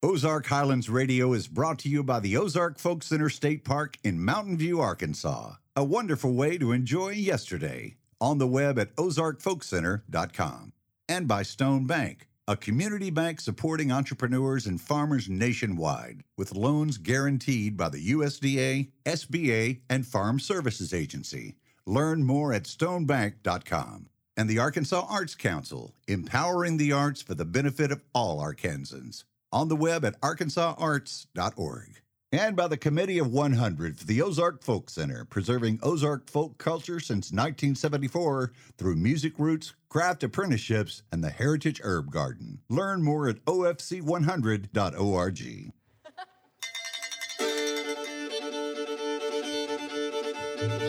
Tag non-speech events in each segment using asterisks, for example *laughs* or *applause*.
Ozark Highlands Radio is brought to you by the Ozark Folk Center State Park in Mountain View, Arkansas. A wonderful way to enjoy yesterday. On the web at ozarkfolkcenter.com. And by Stone Bank, a community bank supporting entrepreneurs and farmers nationwide with loans guaranteed by the USDA, SBA, and Farm Services Agency. Learn more at stonebank.com. And the Arkansas Arts Council, empowering the arts for the benefit of all Arkansans. On the web at arkansasarts.org. And by the Committee of 100 for the Ozark Folk Center, preserving Ozark folk culture since 1974 through music roots, craft apprenticeships, and the Heritage Herb Garden. Learn more at ofc100.org.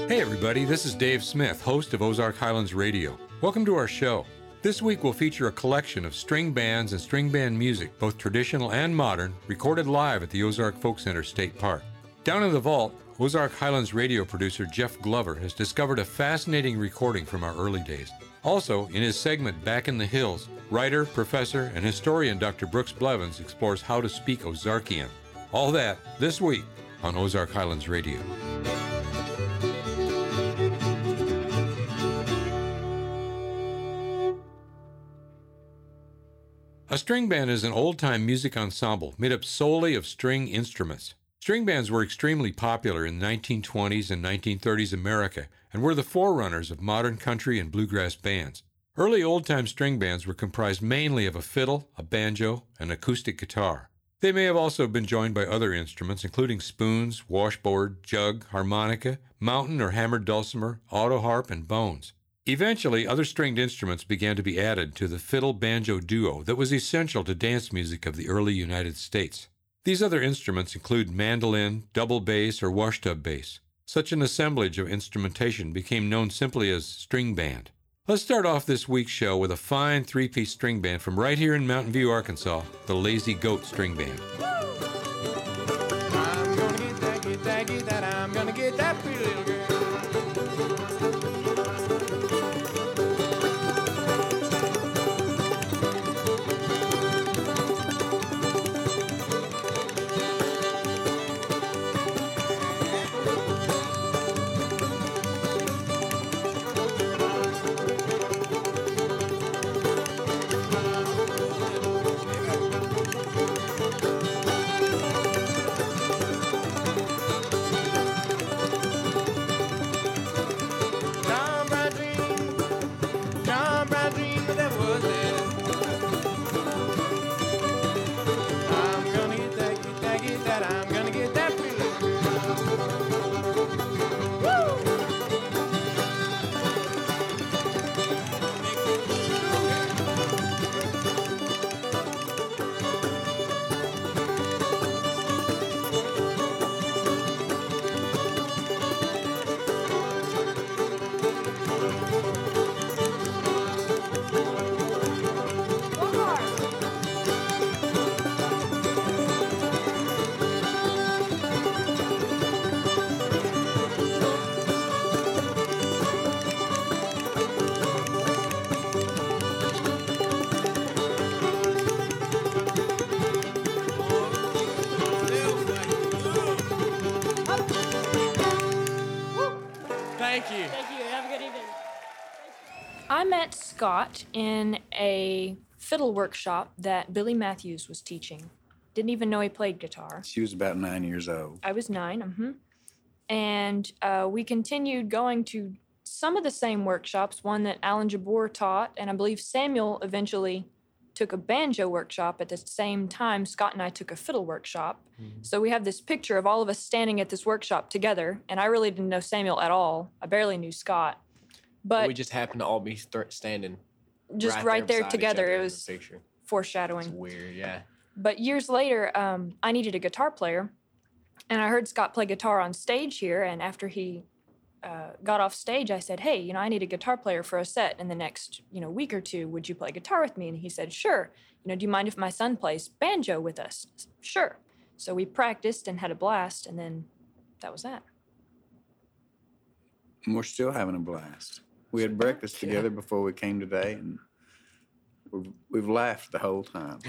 Hey, everybody, this is Dave Smith, host of Ozark Highlands Radio. Welcome to our show. This week we'll feature a collection of string bands and string band music, both traditional and modern, recorded live at the Ozark Folk Center State Park. Down in the vault, Ozark Highlands radio producer Jeff Glover has discovered a fascinating recording from our early days. Also, in his segment Back in the Hills, writer, professor, and historian Dr. Brooks Blevins explores how to speak Ozarkian. All that this week on Ozark Highlands Radio. A string band is an old time music ensemble made up solely of string instruments. String bands were extremely popular in the 1920s and 1930s America and were the forerunners of modern country and bluegrass bands. Early old time string bands were comprised mainly of a fiddle, a banjo, and acoustic guitar. They may have also been joined by other instruments, including spoons, washboard, jug, harmonica, mountain or hammered dulcimer, auto harp, and bones. Eventually, other stringed instruments began to be added to the fiddle banjo duo that was essential to dance music of the early United States. These other instruments include mandolin, double bass, or washtub bass. Such an assemblage of instrumentation became known simply as string band. Let's start off this week's show with a fine three piece string band from right here in Mountain View, Arkansas, the Lazy Goat String Band. I met Scott in a fiddle workshop that Billy Matthews was teaching. Didn't even know he played guitar. She was about nine years old. I was 9 mm-hmm. and uh, we continued going to some of the same workshops. One that Alan Jabbour taught, and I believe Samuel eventually took a banjo workshop at the same time. Scott and I took a fiddle workshop. So we have this picture of all of us standing at this workshop together, and I really didn't know Samuel at all. I barely knew Scott, but we just happened to all be th- standing just right, there, beside each together. It was picture. It's foreshadowing. weird, yeah. But years later, um, I needed a guitar player, and I heard Scott play guitar on stage here. And after he uh, got off stage, I said, "Hey, you know, I need a guitar player for a set in the next, you know, week or two. Would you play guitar with me?" And he said, "Sure. You know, do you mind if my son plays banjo with us?" Said, Sure. So we practiced and had a blast, and then that was that. And we're still having a blast. We had breakfast together before we came today, and we've, we've laughed the whole time.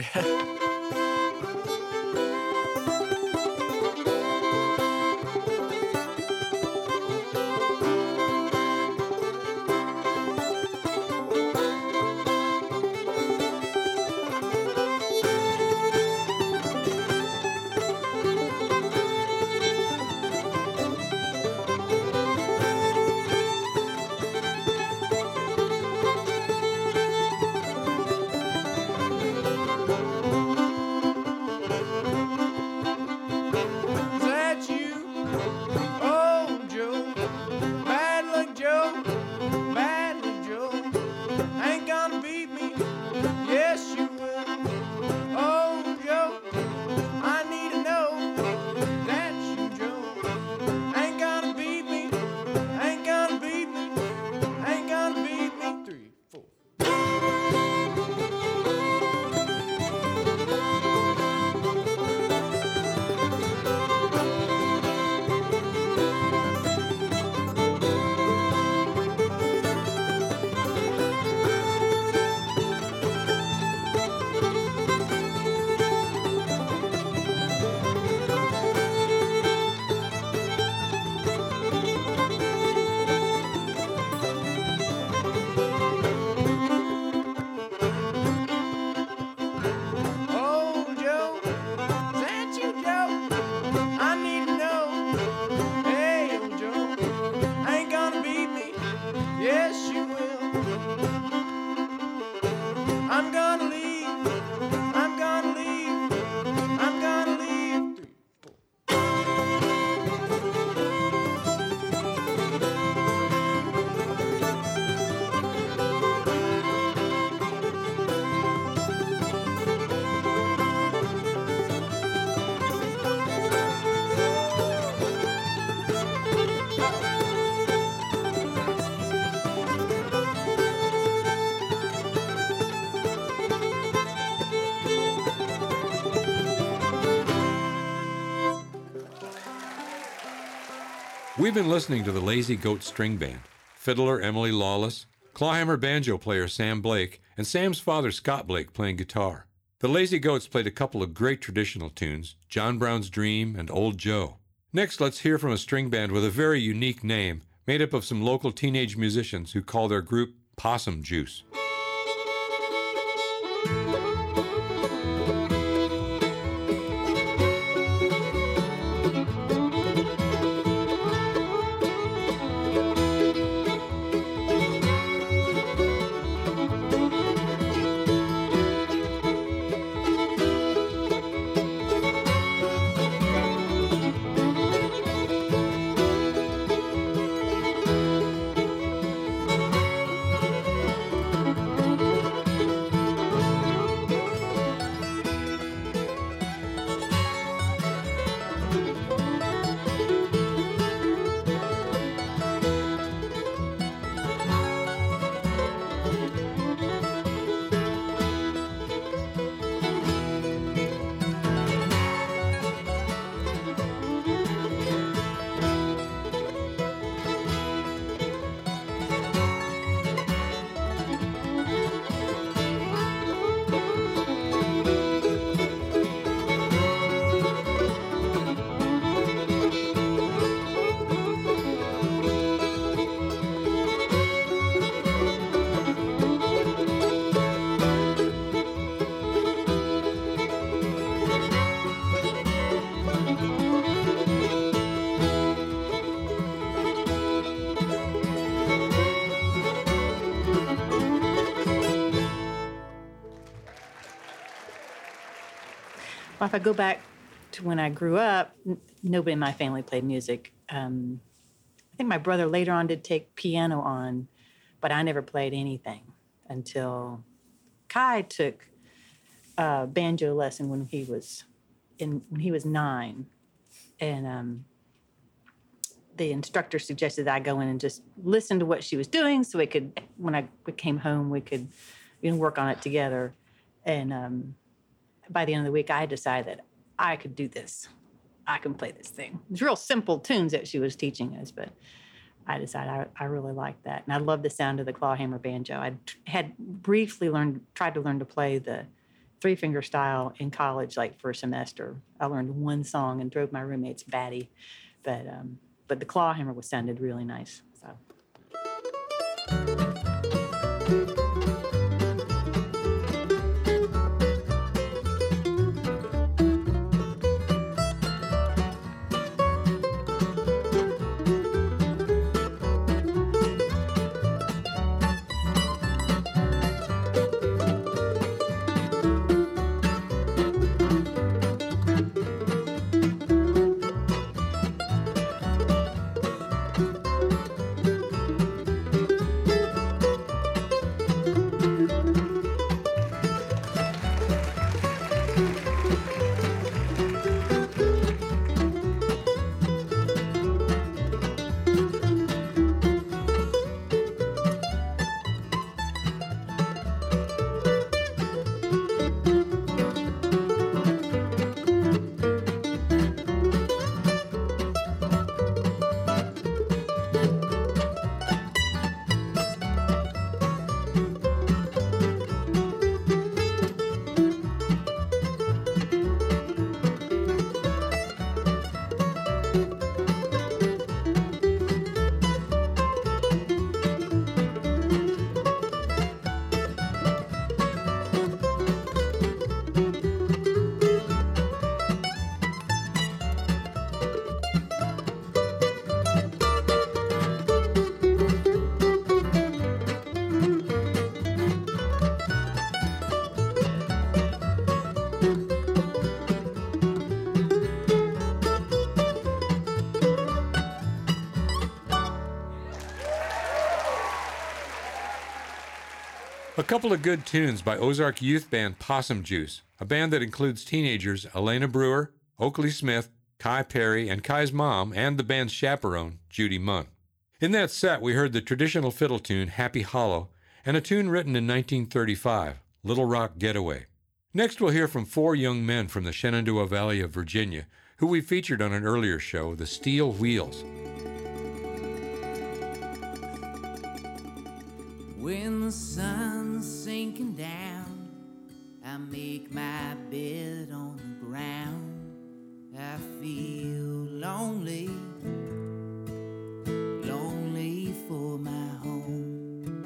We've been listening to the Lazy Goat String Band, fiddler Emily Lawless, clawhammer banjo player Sam Blake, and Sam's father Scott Blake playing guitar. The Lazy Goats played a couple of great traditional tunes, John Brown's Dream and Old Joe. Next, let's hear from a string band with a very unique name, made up of some local teenage musicians who call their group Possum Juice. Well, if I go back to when I grew up, n- nobody in my family played music. Um, I think my brother later on did take piano on, but I never played anything until Kai took a banjo lesson when he was in when he was nine, and um, the instructor suggested I go in and just listen to what she was doing, so we could when I came home we could you know work on it together, and um, by the end of the week, I decided I could do this. I can play this thing. It's real simple tunes that she was teaching us, but I decided I, I really liked that. And I love the sound of the clawhammer banjo. I had briefly learned, tried to learn to play the three finger style in college, like for a semester. I learned one song and drove my roommates batty, but um, but the clawhammer was sounded really nice. So. Couple of good tunes by Ozark youth band Possum Juice, a band that includes teenagers Elena Brewer, Oakley Smith, Kai Perry, and Kai's mom, and the band's chaperone, Judy Munn. In that set, we heard the traditional fiddle tune Happy Hollow and a tune written in 1935, Little Rock Getaway. Next, we'll hear from four young men from the Shenandoah Valley of Virginia who we featured on an earlier show, The Steel Wheels. When the sun's sinking down, I make my bed on the ground. I feel lonely, lonely for my home.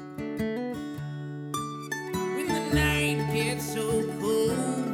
When the night gets so cold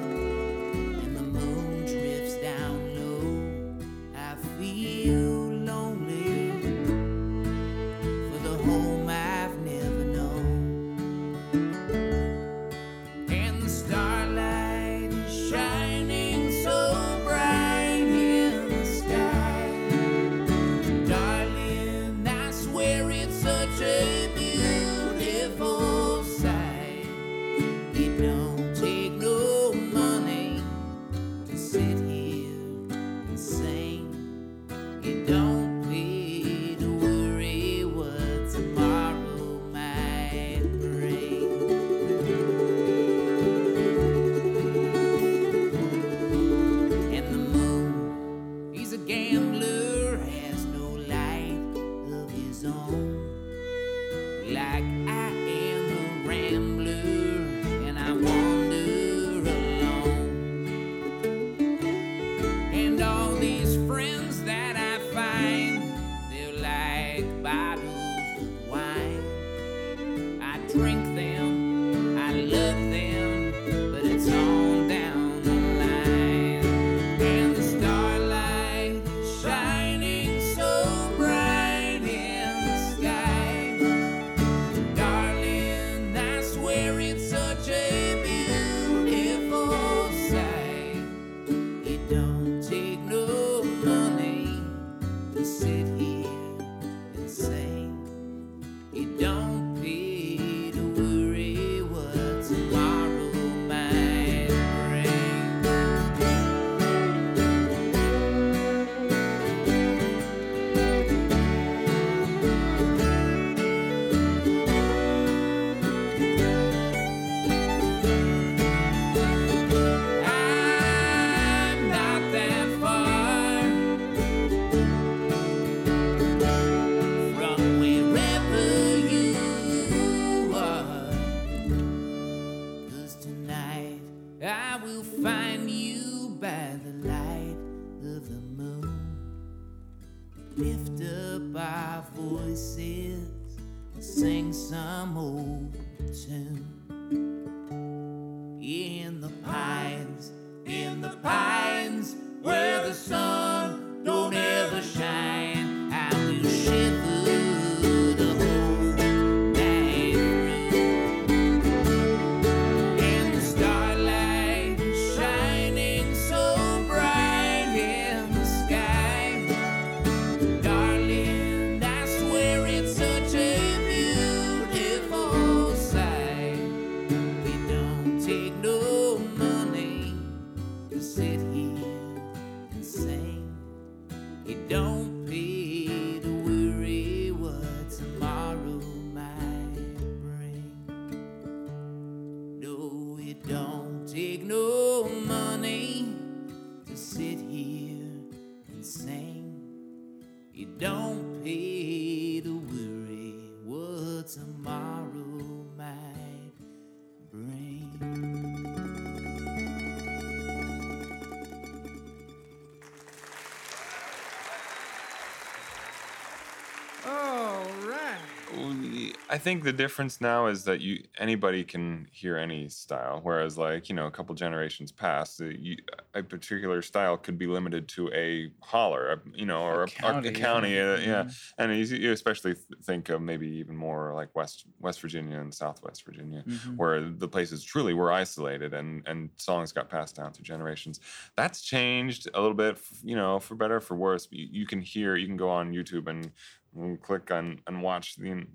I think the difference now is that you anybody can hear any style, whereas like you know a couple generations past, uh, you, a particular style could be limited to a holler, a, you know, or a, a county, a yeah. county, uh, yeah. Mhm. And you, you especially think of maybe even more like West West Virginia and Southwest Virginia, Mhm. where the places truly were isolated and and songs got passed down through generations. That's changed a little bit, you know, for better or for worse. You, you can hear, you can go on YouTube and, and click on and watch the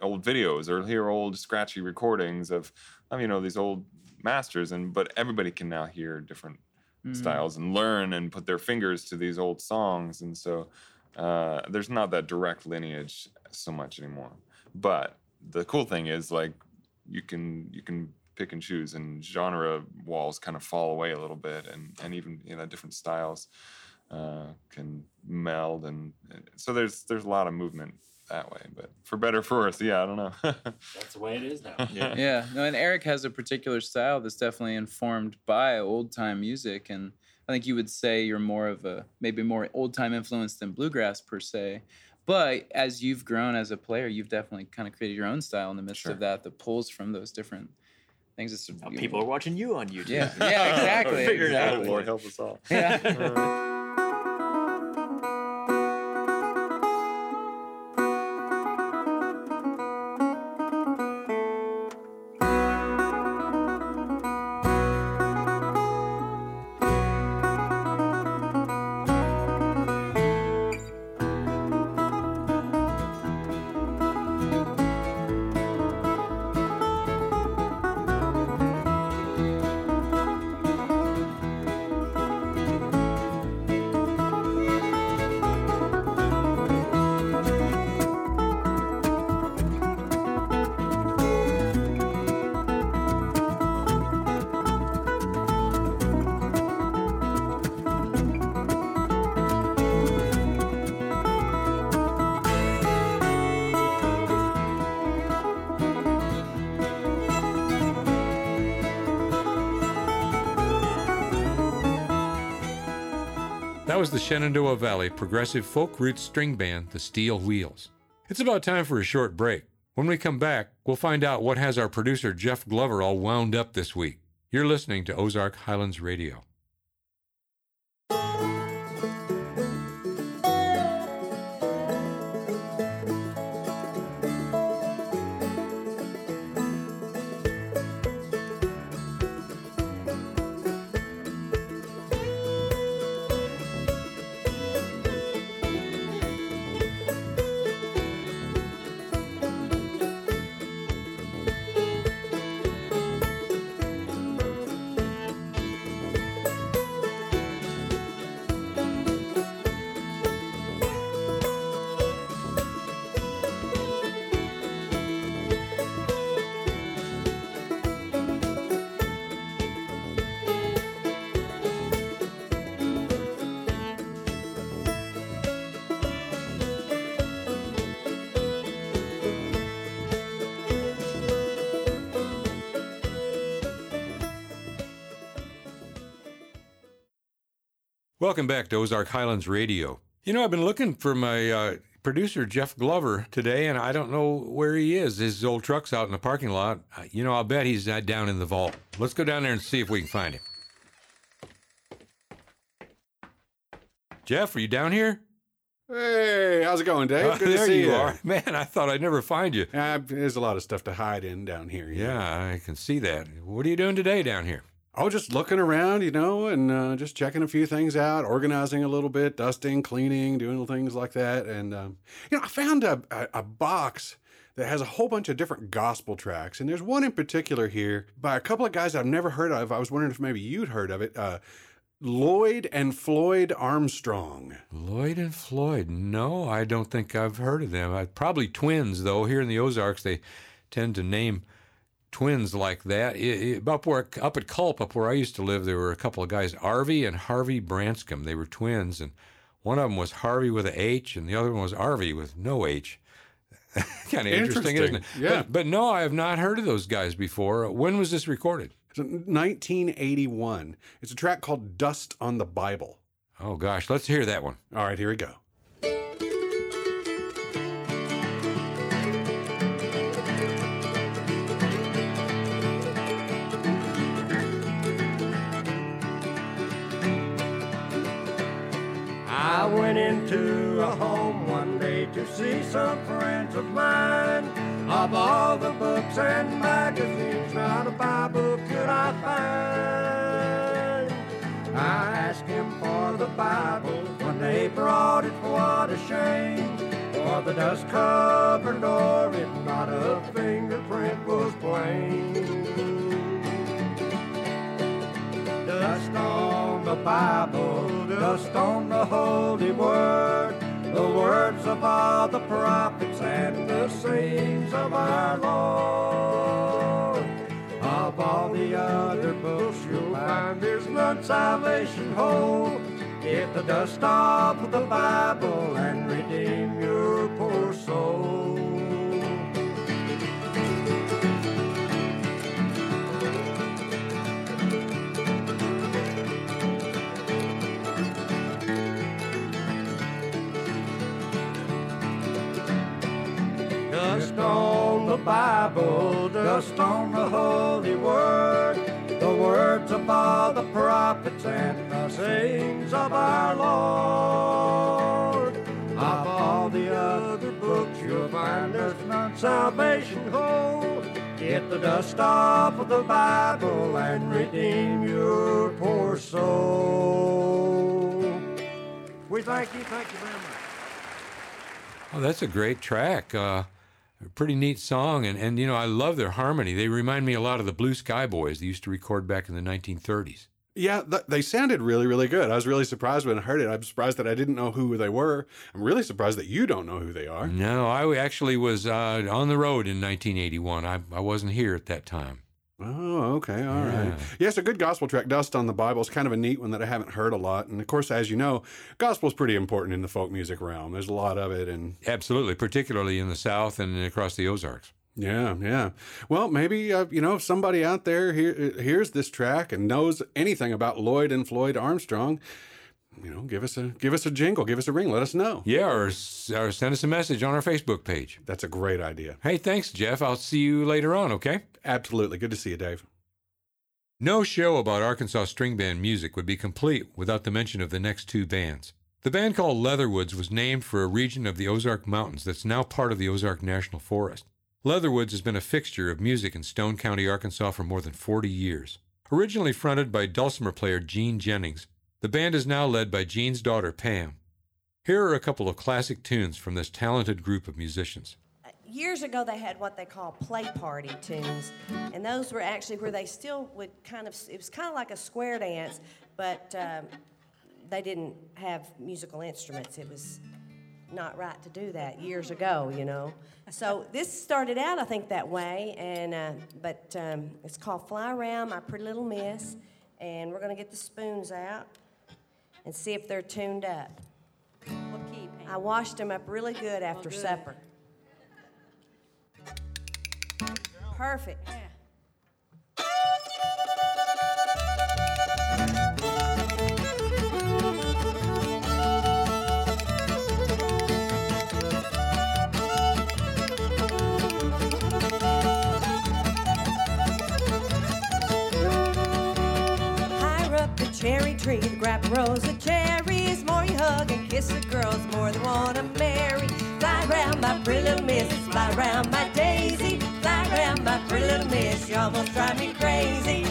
old videos or hear old scratchy recordings of, you know these old masters and but everybody can now hear different Mhm. styles and learn and put their fingers to these old songs and so uh, there's not that direct lineage so much anymore but the cool thing is like you can you can pick and choose and genre walls kind of fall away a little bit and and even you know different styles uh, can meld and and so there's there's a lot of movement that way. But for better or for worse, yeah, I don't know. *laughs* That's the way it is now. *laughs* yeah. yeah. No, and Eric has a particular style that's definitely informed by old time music, and I think you would say you're more of a maybe more old time influenced than bluegrass per se. But as you've grown as a player, you've definitely kind of created your own style in the midst of that that pulls from those different things. It's, Now people are watching you on YouTube. Yeah, yeah, exactly. *laughs* Figure it out. Lord help us all. Yeah. That was the Shenandoah Valley progressive folk roots string band, the Steel Wheels. It's about time for a short break. When we come back, we'll find out what has our producer Jeff Glover all wound up this week. You're listening to Ozark Highlands Radio. Welcome back to Ozark Highlands Radio. You know, I've been looking for my uh, producer, Jeff Glover, today, and I don't know where he is. His old truck's out in the parking lot. Uh, you know, I'll bet he's uh, down in the vault. Let's go down there and see if we can find him. Jeff, are you down here? Hey, how's it going, Dave? Oh, Good to see you you. are. *laughs* Man, I thought I'd never find you. Uh, there's a lot of stuff to hide in down here. you know. Yeah, I can see that. What are you doing today down here? Oh, just looking around, you know, and uh, just checking a few things out, organizing a little bit, dusting, cleaning, doing things like that. And, um, you know, I found a, a, a box that has a whole bunch of different gospel tracks. And there's one in particular here by a couple of guys I've never heard of. I was wondering if maybe you'd heard of it. Uh, Lloyd and Floyd Armstrong. Lloyd and Floyd. No, I don't think I've heard of them. I, probably twins, though. Here in the Ozarks, they tend to name twins like that. I- I- up where, up at Culp, up where I used to live, there were a couple of guys, Arvy and Harvey Branscombe. They were twins, and one of them was Harvey with a H, and the other one was Arvy with no H. *laughs* kind of interesting, isn't it? Yeah. But, but no, I have not heard of those guys before. When was this recorded? It's 1981. It's a track called Dust on the Bible. Oh gosh, let's hear that one. All right, here we go. Into a home one day to see some friends of mine. Of all the books and magazines, not a Bible could I find. I asked him for the Bible when they brought it. What a shame! For the dust covered door, it not a fingerprint was plain. Dust on the Bible, dust on the Holy Word, the words of all the prophets and the sayings of our Lord. Of all the other books you'll find there's none salvation hold. Get the dust off of the Bible and redeem your poor soul. Bible, dust on the Holy Word, the words of all the prophets and the sayings of our Lord. Of all the other books you'll find there's none salvation hold. Get the dust off of the Bible and redeem your poor soul. We thank you, thank you very much. Oh, that's a great track. Uh, a pretty neat song, and and you know I love their harmony. They remind me a lot of the Blue Sky Boys they used to record back in the 1930s. Yeah, th- they sounded really, really good. I was really surprised when I heard it. I'm surprised that I didn't know who they were. I'm really surprised that you don't know who they are. No, I actually was uh, on the road in 1981. I I wasn't here at that time. Oh, okay. all right. Yeah. Yes, a good gospel track, Dust on the Bible, is kind of a neat one that I haven't heard a lot. And of course, as you know, gospel is pretty important in the folk music realm. There's a lot of it. And Absolutely, particularly in the South and across the Ozarks. yeah, yeah. Well, maybe, uh, you know, if somebody out there hear, hears this track and knows anything about Lloyd and Floyd Armstrong, you know, give us a give us a jingle, give us a ring, let us know. Yeah, or, or send us a message on our Facebook page. That's a great idea. Hey, thanks, Jeff. I'll see you later on, okay? Absolutely. Good to see you, Dave. No show about Arkansas string band music would be complete without the mention of the next two bands. The band called Leatherwoods was named for a region of the Ozark Mountains that's now part of the Ozark National Forest. Leatherwoods has been a fixture of music in Stone County, Arkansas for more than 40 years. Originally fronted by dulcimer player Gene Jennings, the band is now led by Gene's daughter Pam. Here are a couple of classic tunes from this talented group of musicians. Years ago they had what they call play party tunes. And those were actually where they still would kind of it was kind of like a square dance but um, they didn't have musical instruments. It was not right to do that years ago you know? So this started out i think that way and uh, but um, it's called fly around my pretty little miss and we're going to get the spoons out and see if they're tuned up. I washed them up really good after supper Perfect. Higher up the cherry tree, grab a rows of cherries. More you hug and kiss the girls, more they wanna marry. Fly round my pretty little miss, fly round my daisy. My pretty little miss, you almost drive me crazy.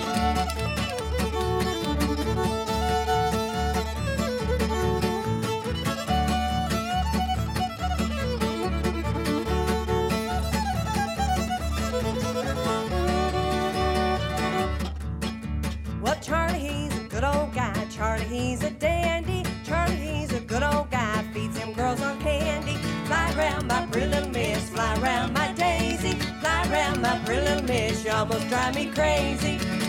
Well, Charlie, he's a good old guy. Charlie, he's a dandy. Charlie, he's a good old guy. Feeds them girls on candy. Fly round my pretty little miss. Fly round my daisy. Round my miss. You almost drive me crazy.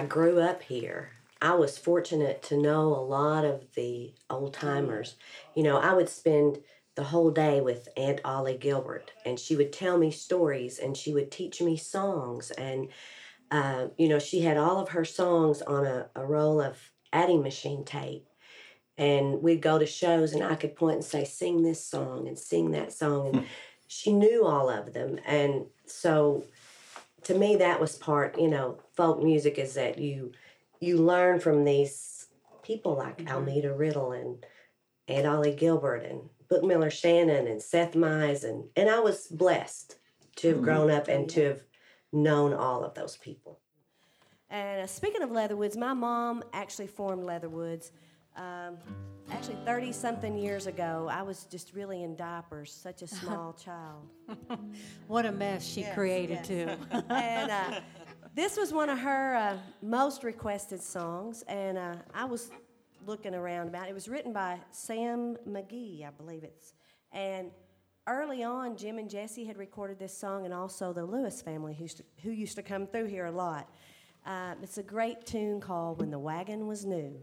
I grew up here, I was fortunate to know a lot of the old timers. You know, I would spend the whole day with Aunt Ollie Gilbert, and she would tell me stories and she would teach me songs. And, uh, you know, she had all of her songs on a, a roll of adding machine tape. And we'd go to shows, and I could point and say, Sing this song and sing that song. And she knew all of them. And so, to me that was part you know folk music is that you you learn from these people like Almeda Riddle and and Ollie Gilbert and Bookmiller Shannon and Seth Mize and and I was blessed to have Mhm. grown up and to have known all of those people. And uh, speaking of Leatherwoods, my mom actually formed Leatherwoods. Um, actually, 30 something years ago, I was just really in diapers, such a *laughs* small child. What a mess she created, too. *laughs* and uh, this was one of her uh, most requested songs, and uh, I was looking around about it. It was written by Sam McGee, I believe it's. And early on, Jim and Jesse had recorded this song, and also the Lewis family, who used to, who used to come through here a lot. Uh, it's a great tune called When the Wagon Was New.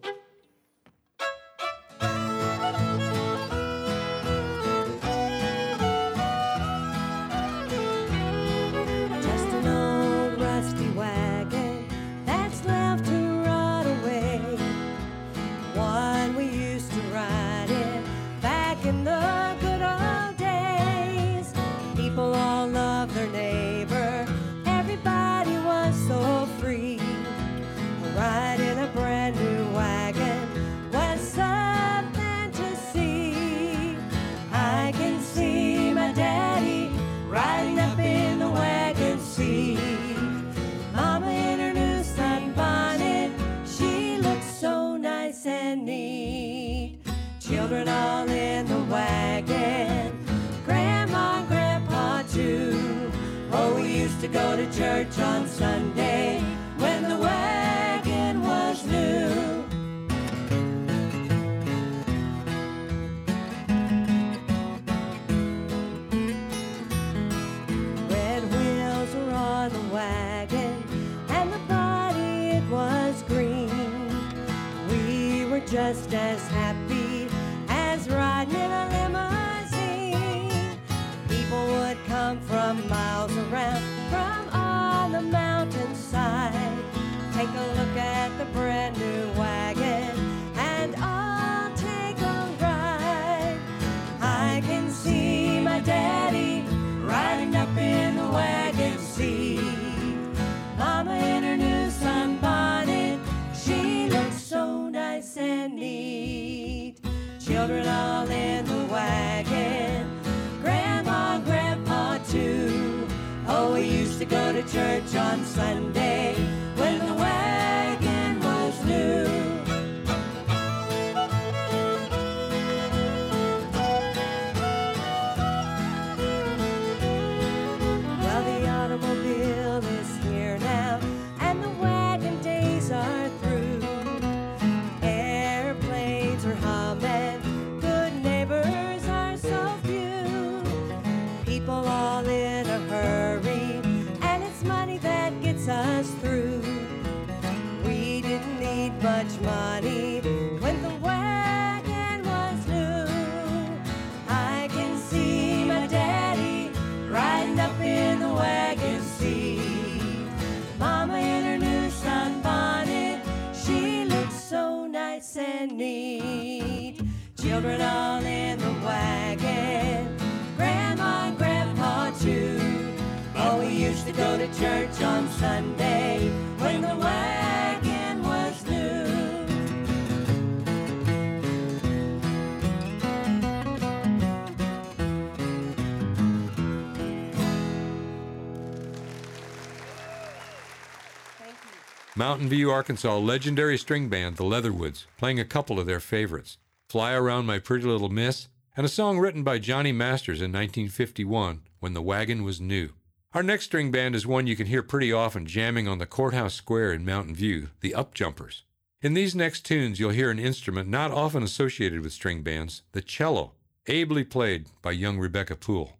Mountain View, Arkansas legendary string band, the Leatherwoods, playing a couple of their favorites Fly Around My Pretty Little Miss, and a song written by Johnny Masters in 1951 when the wagon was new. Our next string band is one you can hear pretty often jamming on the courthouse square in Mountain View, the Upjumpers. In these next tunes, you'll hear an instrument not often associated with string bands, the cello, ably played by young Rebecca Poole.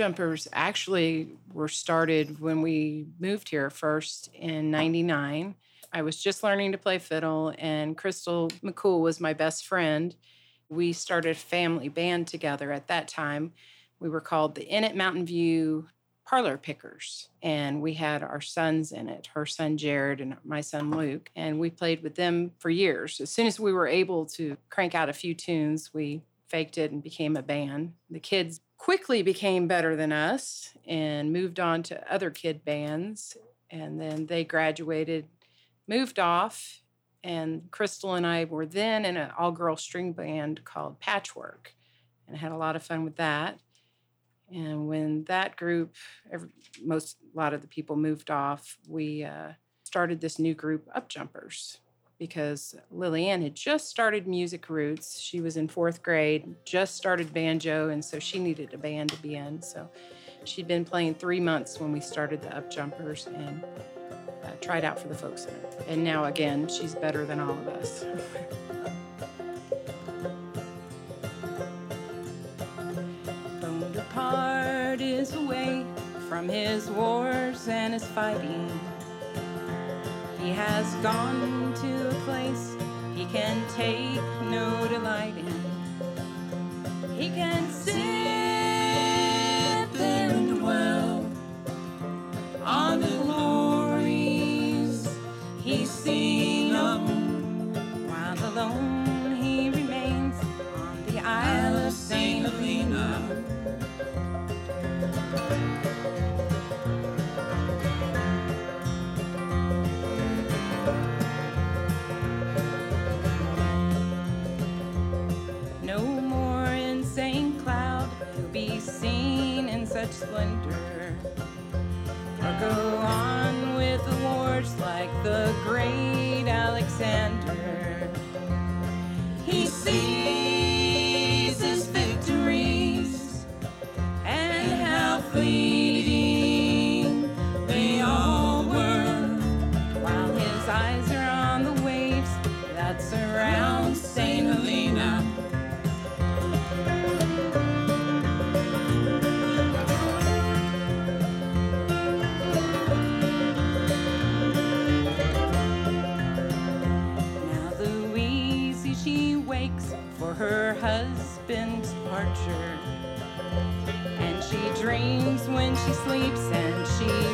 Jumpers actually were started when we moved here first in 99. I was just learning to play fiddle, and Crystal McCool was my best friend. We started a family band together at that time. We were called the In at Mountain View Parlor Pickers, and we had our sons in it her son Jared and my son Luke. And we played with them for years. As soon as we were able to crank out a few tunes, we faked it and became a band. The kids quickly became better than us and moved on to other kid bands. And then they graduated, moved off, and Crystal and I were then in an all girl string band called Patchwork and had a lot of fun with that. And when that group, every, most, a lot of the people moved off, we uh, started this new group, Up Jumpers, because Lillian had just started music roots. She was in fourth grade, just started banjo, and so she needed a band to be in. So she'd been playing three months when we started the Up Jumpers and uh, tried out for the folk center. And now again, she's better than all of us. *laughs* Bonaparte is away from his wars and his fighting. He has gone to a place he can take no delight in. He can in splendor. Or go on with awards like the great Alexander. He sees when she sleeps and she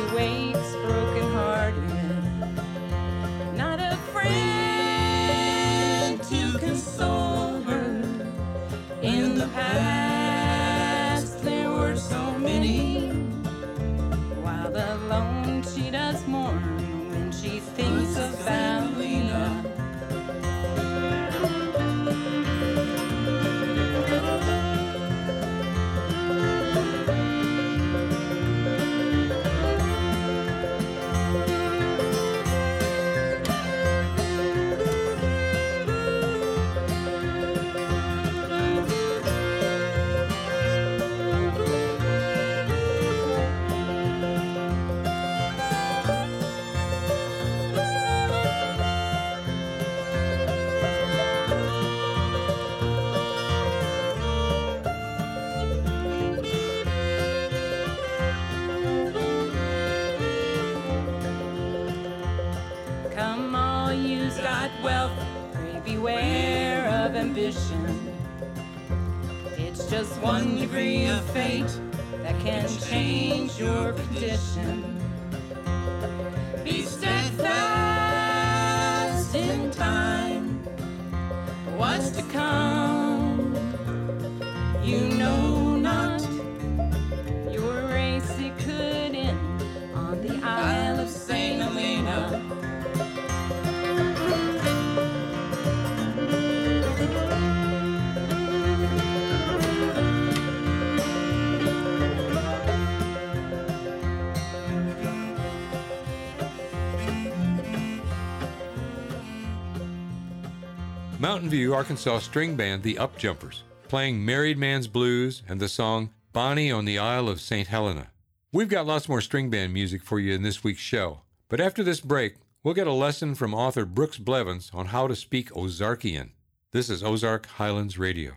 Mountain View, Arkansas string band The Upjumpers, playing Married Man's Blues and the song Bonnie on the Isle of St. Helena. We've got lots more string band music for you in this week's show, but after this break, we'll get a lesson from author Brooks Blevins on how to speak Ozarkian. This is Ozark Highlands Radio.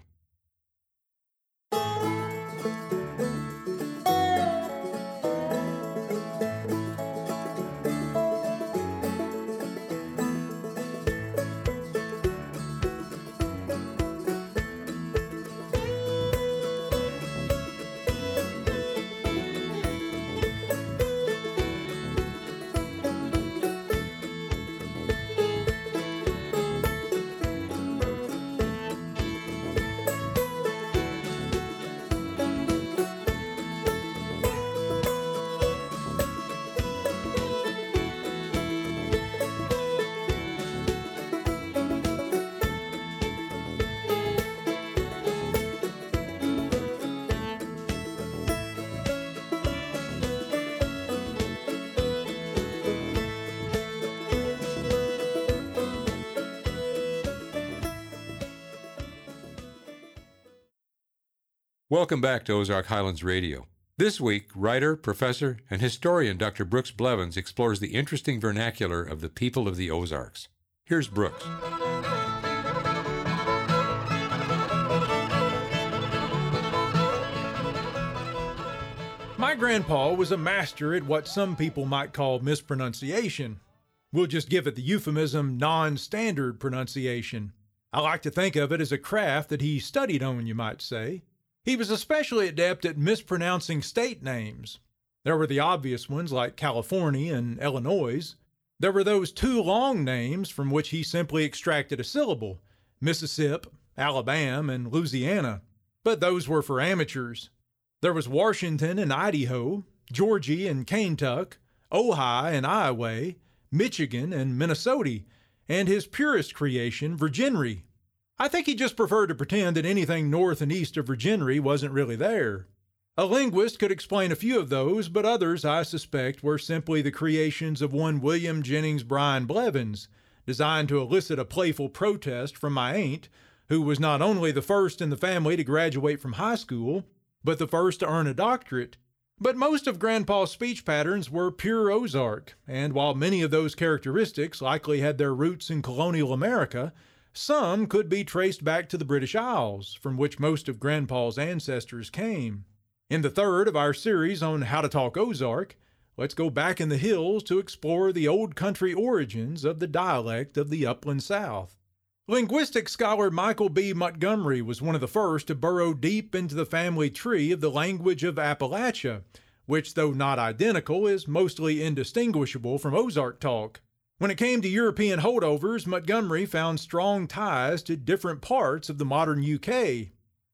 Welcome back to Ozark Highlands Radio. This week, writer, professor, and historian Dr. Brooks Blevins explores the interesting vernacular of the people of the Ozarks. Here's Brooks. My grandpa was a master at what some people might call mispronunciation. We'll just give it the euphemism non standard pronunciation. I like to think of it as a craft that he studied on, you might say. He was especially adept at mispronouncing state names. There were the obvious ones like California and Illinois. There were those two long names from which he simply extracted a syllable Mississippi, Alabama, and Louisiana. But those were for amateurs. There was Washington and Idaho, Georgie and Kentuck, Ohio and Iowa, Michigan and Minnesota, and his purest creation, Virginia. I think he just preferred to pretend that anything north and east of Virginia wasn't really there. A linguist could explain a few of those, but others, I suspect, were simply the creations of one William Jennings Bryan Blevins, designed to elicit a playful protest from my aunt, who was not only the first in the family to graduate from high school, but the first to earn a doctorate. But most of Grandpa's speech patterns were pure Ozark, and while many of those characteristics likely had their roots in colonial America, some could be traced back to the British Isles, from which most of Grandpa's ancestors came. In the third of our series on how to talk Ozark, let's go back in the hills to explore the old country origins of the dialect of the upland South. Linguistic scholar Michael B. Montgomery was one of the first to burrow deep into the family tree of the language of Appalachia, which, though not identical, is mostly indistinguishable from Ozark talk. When it came to European holdovers, Montgomery found strong ties to different parts of the modern UK.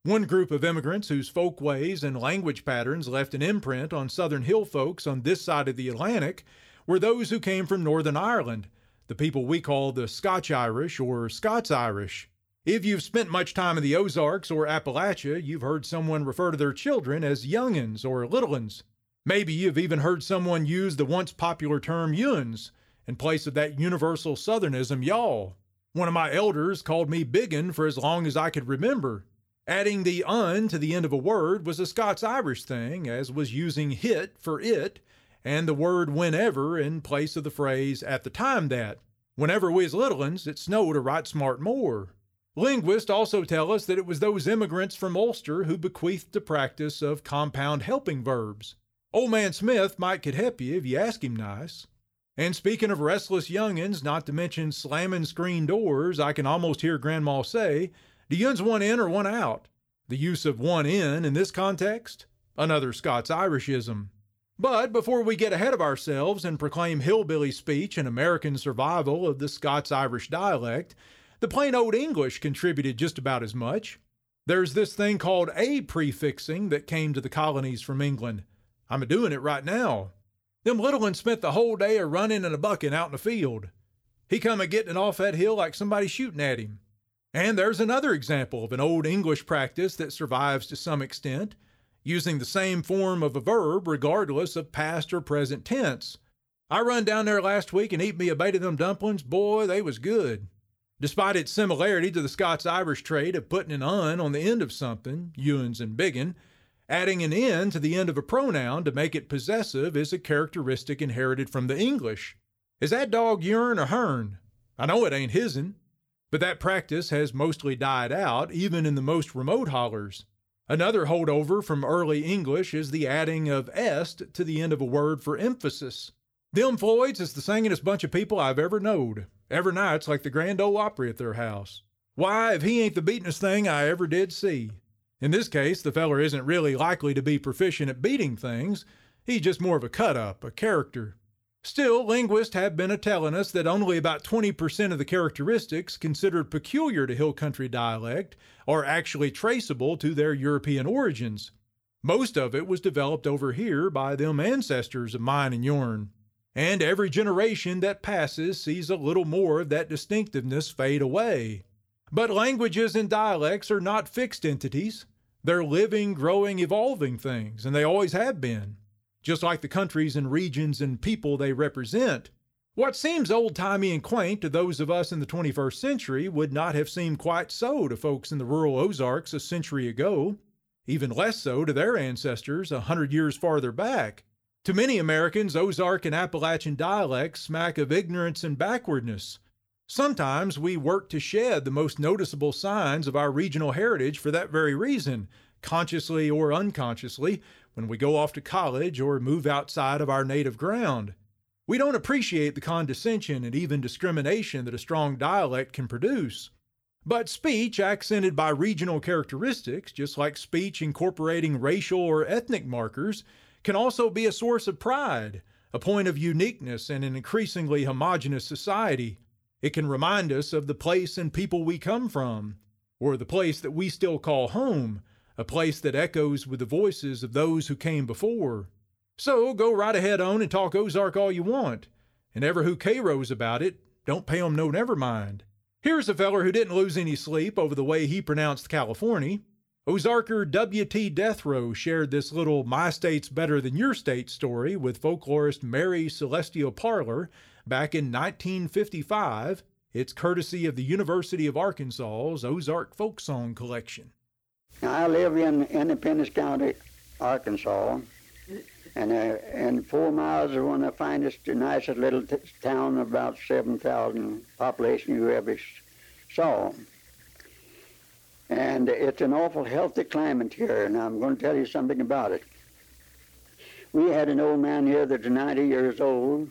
One group of immigrants whose folkways and language patterns left an imprint on Southern Hill folks on this side of the Atlantic were those who came from Northern Ireland, the people we call the Scotch Irish or Scots Irish. If you've spent much time in the Ozarks or Appalachia, you've heard someone refer to their children as young'uns or little'uns. Maybe you've even heard someone use the once popular term yuns in place of that universal Southernism y'all. One of my elders called me biggin for as long as I could remember. Adding the un to the end of a word was a Scots Irish thing, as was using hit for it and the word whenever in place of the phrase at the time that. Whenever we was little uns, it snowed a right smart more. Linguists also tell us that it was those immigrants from Ulster who bequeathed the practice of compound helping verbs. Old man Smith might could help you if you ask him nice. And speaking of restless young'uns, not to mention slamming screen doors, I can almost hear Grandma say, Do yuns want in or want out? The use of one in in this context? Another Scots Irishism. But before we get ahead of ourselves and proclaim hillbilly speech an American survival of the Scots Irish dialect, the plain old English contributed just about as much. There's this thing called a prefixing that came to the colonies from England. I'm a doing it right now. Them little uns spent the whole day a running and a bucking out in the field. He come a getting off that hill like somebody shooting at him. And there's another example of an old English practice that survives to some extent, using the same form of a verb regardless of past or present tense. I run down there last week and eat me a bite of them dumplings. Boy, they was good. Despite its similarity to the Scots Irish trait of putting an un on the end of something, yuns and biggin, adding an n to the end of a pronoun to make it possessive is a characteristic inherited from the English. Is that dog yourn or hern? I know it ain't his'n. But that practice has mostly died out, even in the most remote hollers. Another holdover from early English is the adding of est to the end of a word for emphasis. Them Floyds is the singingest bunch of people I've ever knowed. Every night's like the Grand Ole Opry at their house. Why, if he ain't the beatin'est thing I ever did see. In this case, the feller isn't really likely to be proficient at beating things. He's just more of a cut up, a character. Still, linguists have been a telling us that only about 20% of the characteristics considered peculiar to Hill Country dialect are actually traceable to their European origins. Most of it was developed over here by them ancestors of mine and yourn. And every generation that passes sees a little more of that distinctiveness fade away. But languages and dialects are not fixed entities. They're living, growing, evolving things, and they always have been just like the countries and regions and people they represent. What seems old timey and quaint to those of us in the 21st century would not have seemed quite so to folks in the rural Ozarks a century ago, even less so to their ancestors a hundred years farther back. To many Americans, Ozark and Appalachian dialects smack of ignorance and backwardness. Sometimes we work to shed the most noticeable signs of our regional heritage for that very reason, consciously or unconsciously, when we go off to college or move outside of our native ground. We don't appreciate the condescension and even discrimination that a strong dialect can produce. But speech accented by regional characteristics, just like speech incorporating racial or ethnic markers, can also be a source of pride, a point of uniqueness in an increasingly homogenous society. It can remind us of the place and people we come from, or the place that we still call home, a place that echoes with the voices of those who came before. So go right ahead on and talk Ozark all you want, and ever who K-Rose about it, don't pay 'em no never mind. Here's a feller who didn't lose any sleep over the way he pronounced California. Ozarker W.T. Deathrow shared this little My State's Better Than Your State story with folklorist Mary Celestia Parler back in 1955. It's courtesy of the University of Arkansas's Ozark Folk Song Collection. I live in Independence County, Arkansas, and uh, and four miles is one of the finest, nicest little t- town about 7,000 population you ever saw. And it's an awful healthy climate here, and I'm going to tell you something about it. We had an old man here that's 90 years old,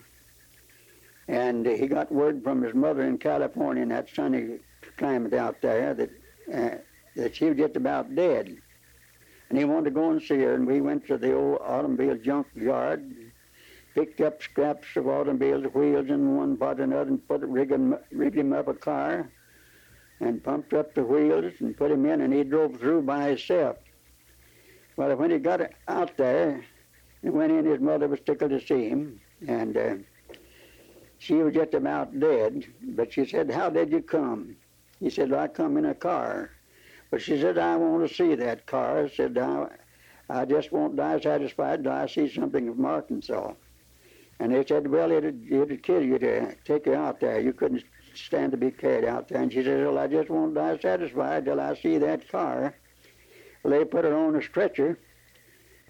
and he got word from his mother in California in that sunny climate out there that uh, that she was just about dead. And he wanted to go and see her, and we went to the old automobile junkyard, picked up scraps of automobiles, wheels in one part and another, and put rigged him, rigged him up a car, and pumped up the wheels and put him in, and he drove through by himself. Well, when he got out there, and went in, his mother was tickled to see him, and uh, she was just about dead. But she said, "How did you come?" He said, "I come in a car." But she said, I want to see that car. I said, I, I just won't die satisfied till I see something from Arkansas. And they said, well, it'd, it'd kill you to take you out there. You couldn't stand to be carried out there. And she said, well, I just won't die satisfied till I see that car. Well, they put her on a stretcher,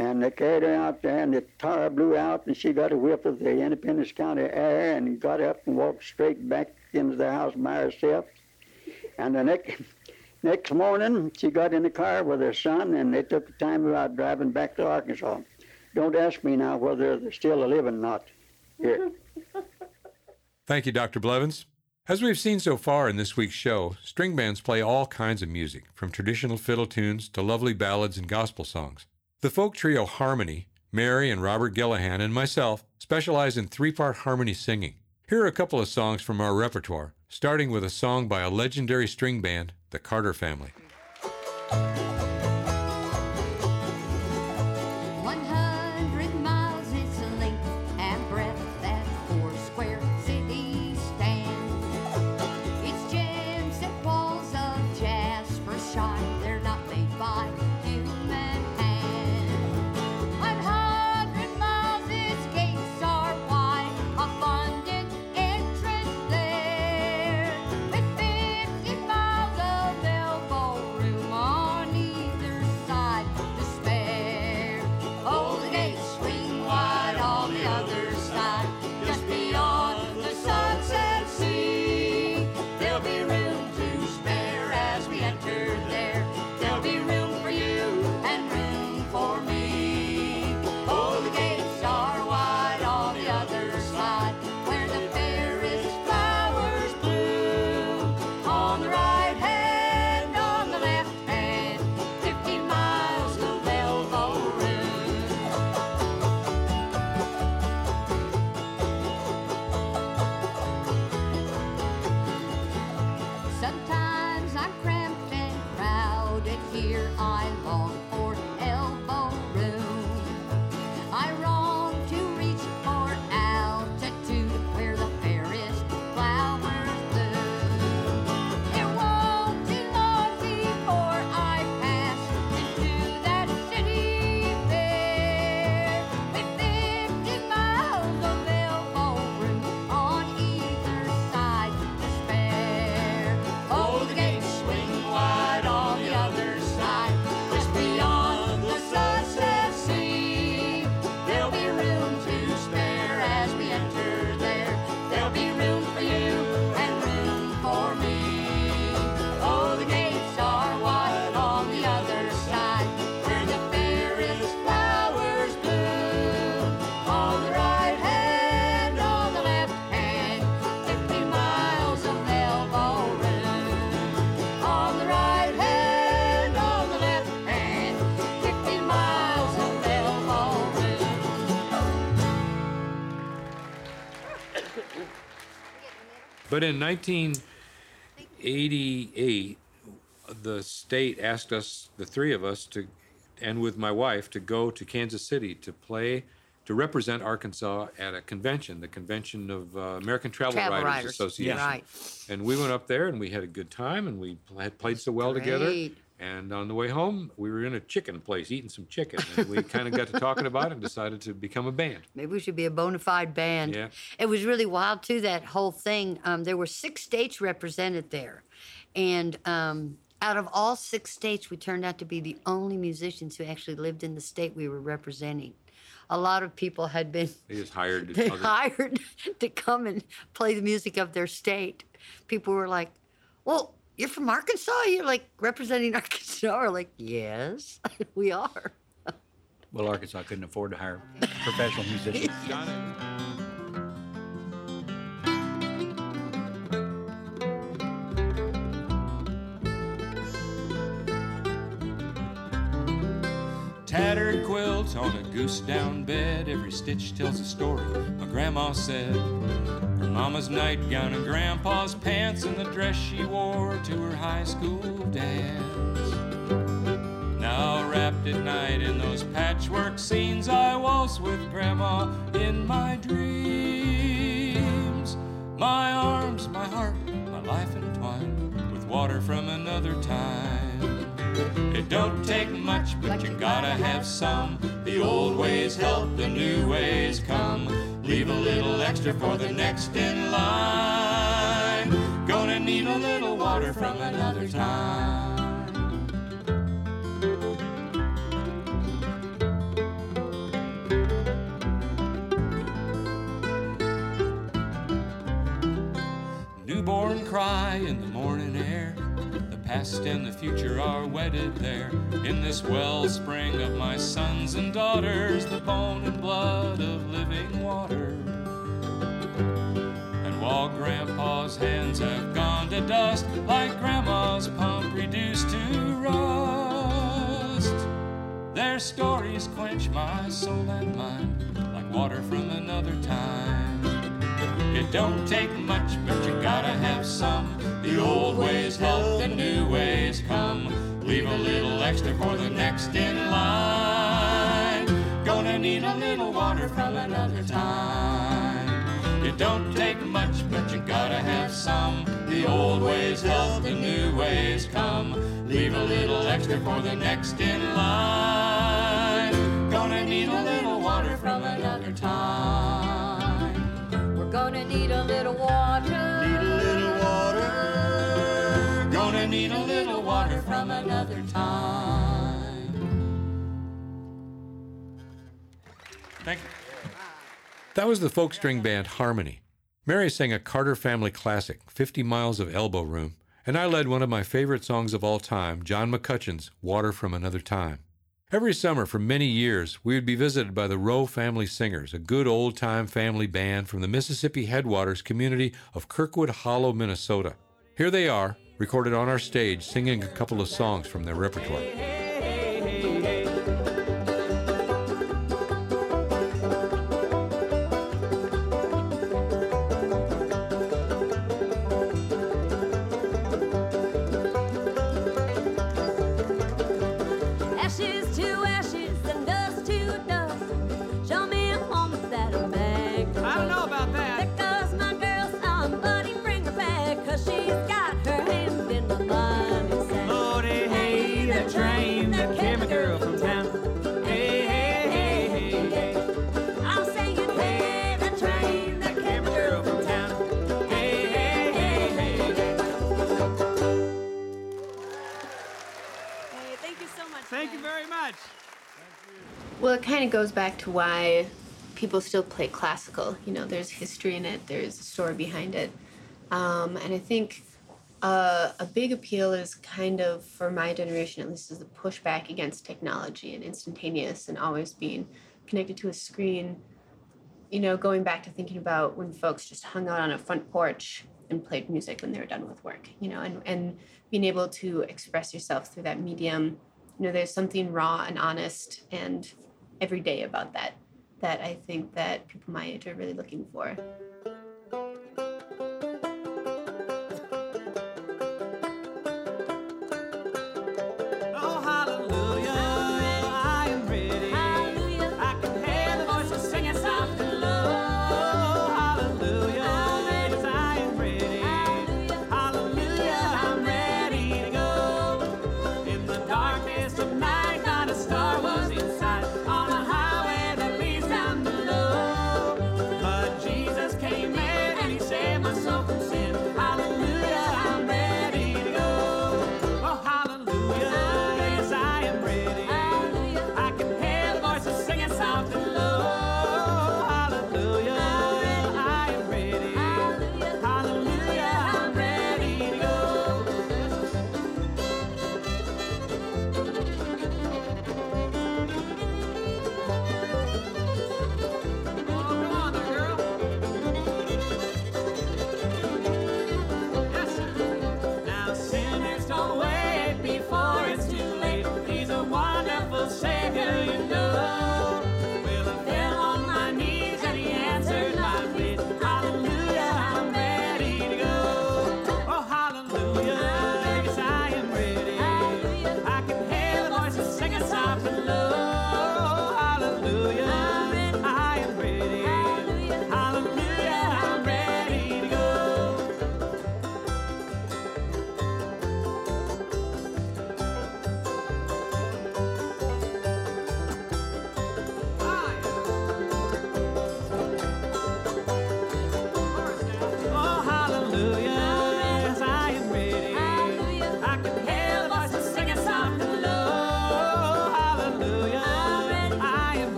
and they carried her out there, and the tire blew out, and she got a whiff of the Independence County air and got up and walked straight back into the house by herself. And the next... *laughs* Next morning, she got in the car with her son, and they took the time about driving back to Arkansas. Don't ask me now whether they're still living or not here. *laughs* Thank you, Dr. Blevins. As we've seen so far in this week's show, string bands play all kinds of music, from traditional fiddle tunes to lovely ballads and gospel songs. The folk trio Harmony, Mary and Robert Gillahan, and myself specialize in three part harmony singing. Here are a couple of songs from our repertoire, starting with a song by a legendary string band, the Carter Family. But in 1988, the state asked us, the three of us, to, and with my wife, to go to Kansas City to play, to represent Arkansas at a convention, the convention of uh, American Travel, Travel Writers, Writers, Association. right. And we went up there and we had a good time and we had played so well together. And on the way home, we were in a chicken place eating some chicken. And we *laughs* kind of got to talking about it and decided to become a band. Maybe we should be a bona fide band. Yeah. It was really wild too. That whole thing. Um, there were six states represented there, and um, out of all six states, we turned out to be the only musicians who actually lived in the state we were representing. A lot of people had been They just hired *laughs* they other hired to come and play the music of their state. People were like, "Well, you're from Arkansas. You're like representing *laughs* Arkansas." We're like, "Yes, *laughs* we are." Well, Arkansas couldn't afford to hire professional musicians. *laughs* Tattered quilt on a goose down bed, every stitch tells a story. My grandma said her mama's nightgown and grandpa's pants and the dress she wore to her high school dance. Now wrapped at night in those patchwork scenes, I waltz with grandma in my dreams. My arms, my heart, my life entwined with water from another time. It don't take much, but you gotta have some. The old ways help, the new ways come. Leave a little extra for the next in line. Gonna need a little water from another time. Past and the future are wedded there. In this wellspring of my sons and daughters, the bone and blood of living water. And while Grandpa's hands have gone to dust, like Grandma's pump reduced to rust. Their stories quench my soul and mind, like water from another time. It don't take much, but you gotta have some. The old ways help, the new ways come. Leave a little extra for the next in line. Gonna need a little water from another time. It don't take much, but you gotta have some. The old ways help, the new ways come. Leave a little extra for the next in line. Gonna need a little water from another time. We're gonna need a little water. Another time. Thank you. That was the folk string band Harmony. Mary sang a Carter family classic, 50 Miles of Elbow Room, and I led one of my favorite songs of all time, John McCutcheon's Water from Another Time. Every summer for many years, we would be visited by the Roe Family Singers, a good old time family band from the Mississippi headwaters community of Kirkwood Hollow, Minnesota. Here they are, recorded on our stage, singing a couple of songs from their repertoire. Goes back to why people still play classical. You know, there's history in it, there's a story behind it. Um, and I think uh, a big appeal is kind of, for my generation at least, is the pushback against technology and instantaneous and always being connected to a screen. You know, going back to thinking about when folks just hung out on a front porch and played music when they were done with work, you know, and, and being able to express yourself through that medium. You know, there's something raw and honest and everyday about that that I think that people my age are really looking for.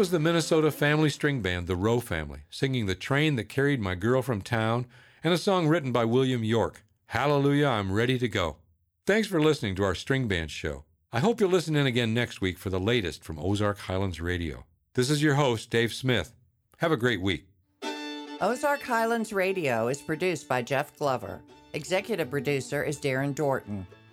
Was the Minnesota family string band, the Roe Family, singing The Train That Carried My Girl from Town and a song written by William York, Hallelujah, I'm Ready to Go. Thanks for listening to our String Band show. I hope you'll listen in again next week for the latest from Ozark Highlands Radio. This is your host, Dave Smith. Have a great week. Ozark Highlands Radio is produced by Jeff Glover. Executive producer is Darren Dorton.